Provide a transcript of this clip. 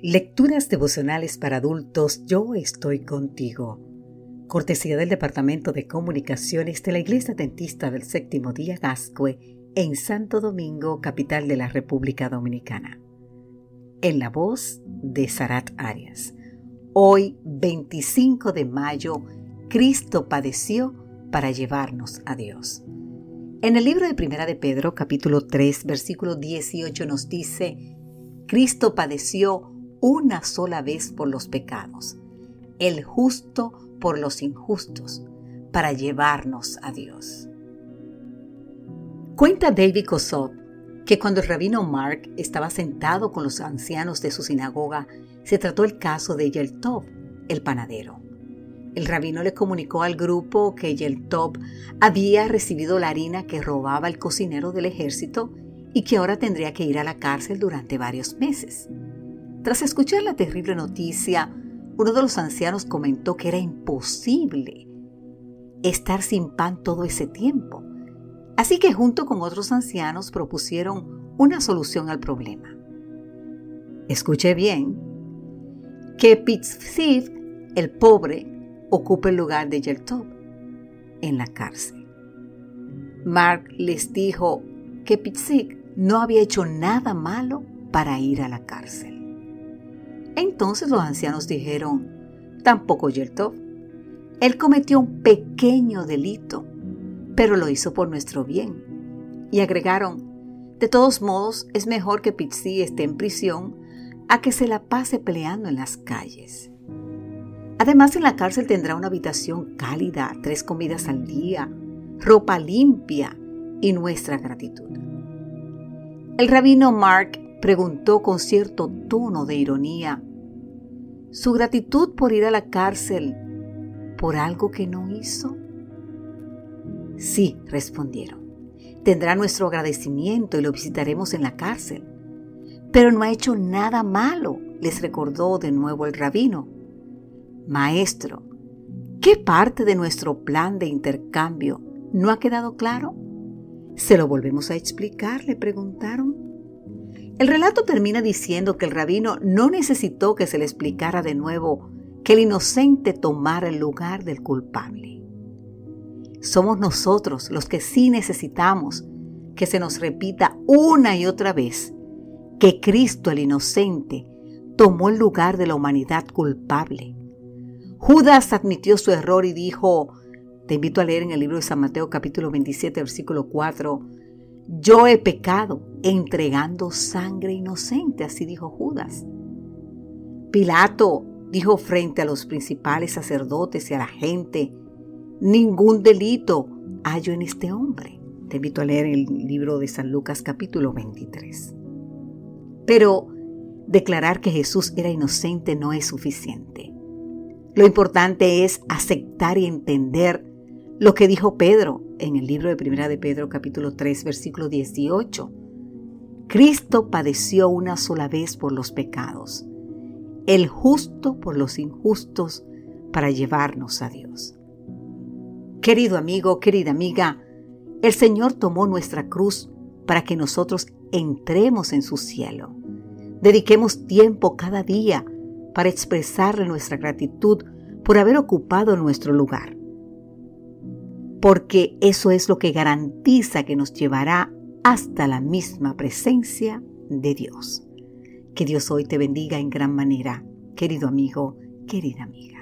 Lecturas devocionales para adultos Yo estoy contigo. Cortesía del Departamento de Comunicaciones de la Iglesia Dentista del Séptimo Día Gascue en Santo Domingo, capital de la República Dominicana. En la voz de Sarat Arias. Hoy, 25 de mayo, Cristo padeció para llevarnos a Dios. En el libro de Primera de Pedro, capítulo 3, versículo 18 nos dice, Cristo padeció una sola vez por los pecados, el justo por los injustos, para llevarnos a Dios. Cuenta David Kosov que cuando el rabino Mark estaba sentado con los ancianos de su sinagoga, se trató el caso de Yeltov, el panadero. El rabino le comunicó al grupo que Yeltov había recibido la harina que robaba el cocinero del ejército y que ahora tendría que ir a la cárcel durante varios meses. Tras escuchar la terrible noticia, uno de los ancianos comentó que era imposible estar sin pan todo ese tiempo. Así que junto con otros ancianos propusieron una solución al problema. Escuche bien, que Pitzif, el pobre, ocupe el lugar de Yeltov en la cárcel. Mark les dijo que Pitzif no había hecho nada malo para ir a la cárcel. Entonces los ancianos dijeron, tampoco Yeltov. Él cometió un pequeño delito, pero lo hizo por nuestro bien. Y agregaron, de todos modos, es mejor que Pizzi esté en prisión a que se la pase peleando en las calles. Además, en la cárcel tendrá una habitación cálida, tres comidas al día, ropa limpia y nuestra gratitud. El rabino Mark preguntó con cierto tono de ironía, su gratitud por ir a la cárcel por algo que no hizo? Sí, respondieron. Tendrá nuestro agradecimiento y lo visitaremos en la cárcel. Pero no ha hecho nada malo, les recordó de nuevo el rabino. Maestro, ¿qué parte de nuestro plan de intercambio no ha quedado claro? ¿Se lo volvemos a explicar? le preguntaron. El relato termina diciendo que el rabino no necesitó que se le explicara de nuevo que el inocente tomara el lugar del culpable. Somos nosotros los que sí necesitamos que se nos repita una y otra vez que Cristo el inocente tomó el lugar de la humanidad culpable. Judas admitió su error y dijo, te invito a leer en el libro de San Mateo capítulo 27 versículo 4, yo he pecado entregando sangre inocente, así dijo Judas. Pilato dijo frente a los principales sacerdotes y a la gente, ningún delito hallo en este hombre. Te invito a leer el libro de San Lucas capítulo 23. Pero declarar que Jesús era inocente no es suficiente. Lo importante es aceptar y entender lo que dijo Pedro en el libro de Primera de Pedro capítulo 3 versículo 18. Cristo padeció una sola vez por los pecados, el justo por los injustos, para llevarnos a Dios. Querido amigo, querida amiga, el Señor tomó nuestra cruz para que nosotros entremos en su cielo. Dediquemos tiempo cada día para expresarle nuestra gratitud por haber ocupado nuestro lugar porque eso es lo que garantiza que nos llevará hasta la misma presencia de Dios. Que Dios hoy te bendiga en gran manera, querido amigo, querida amiga.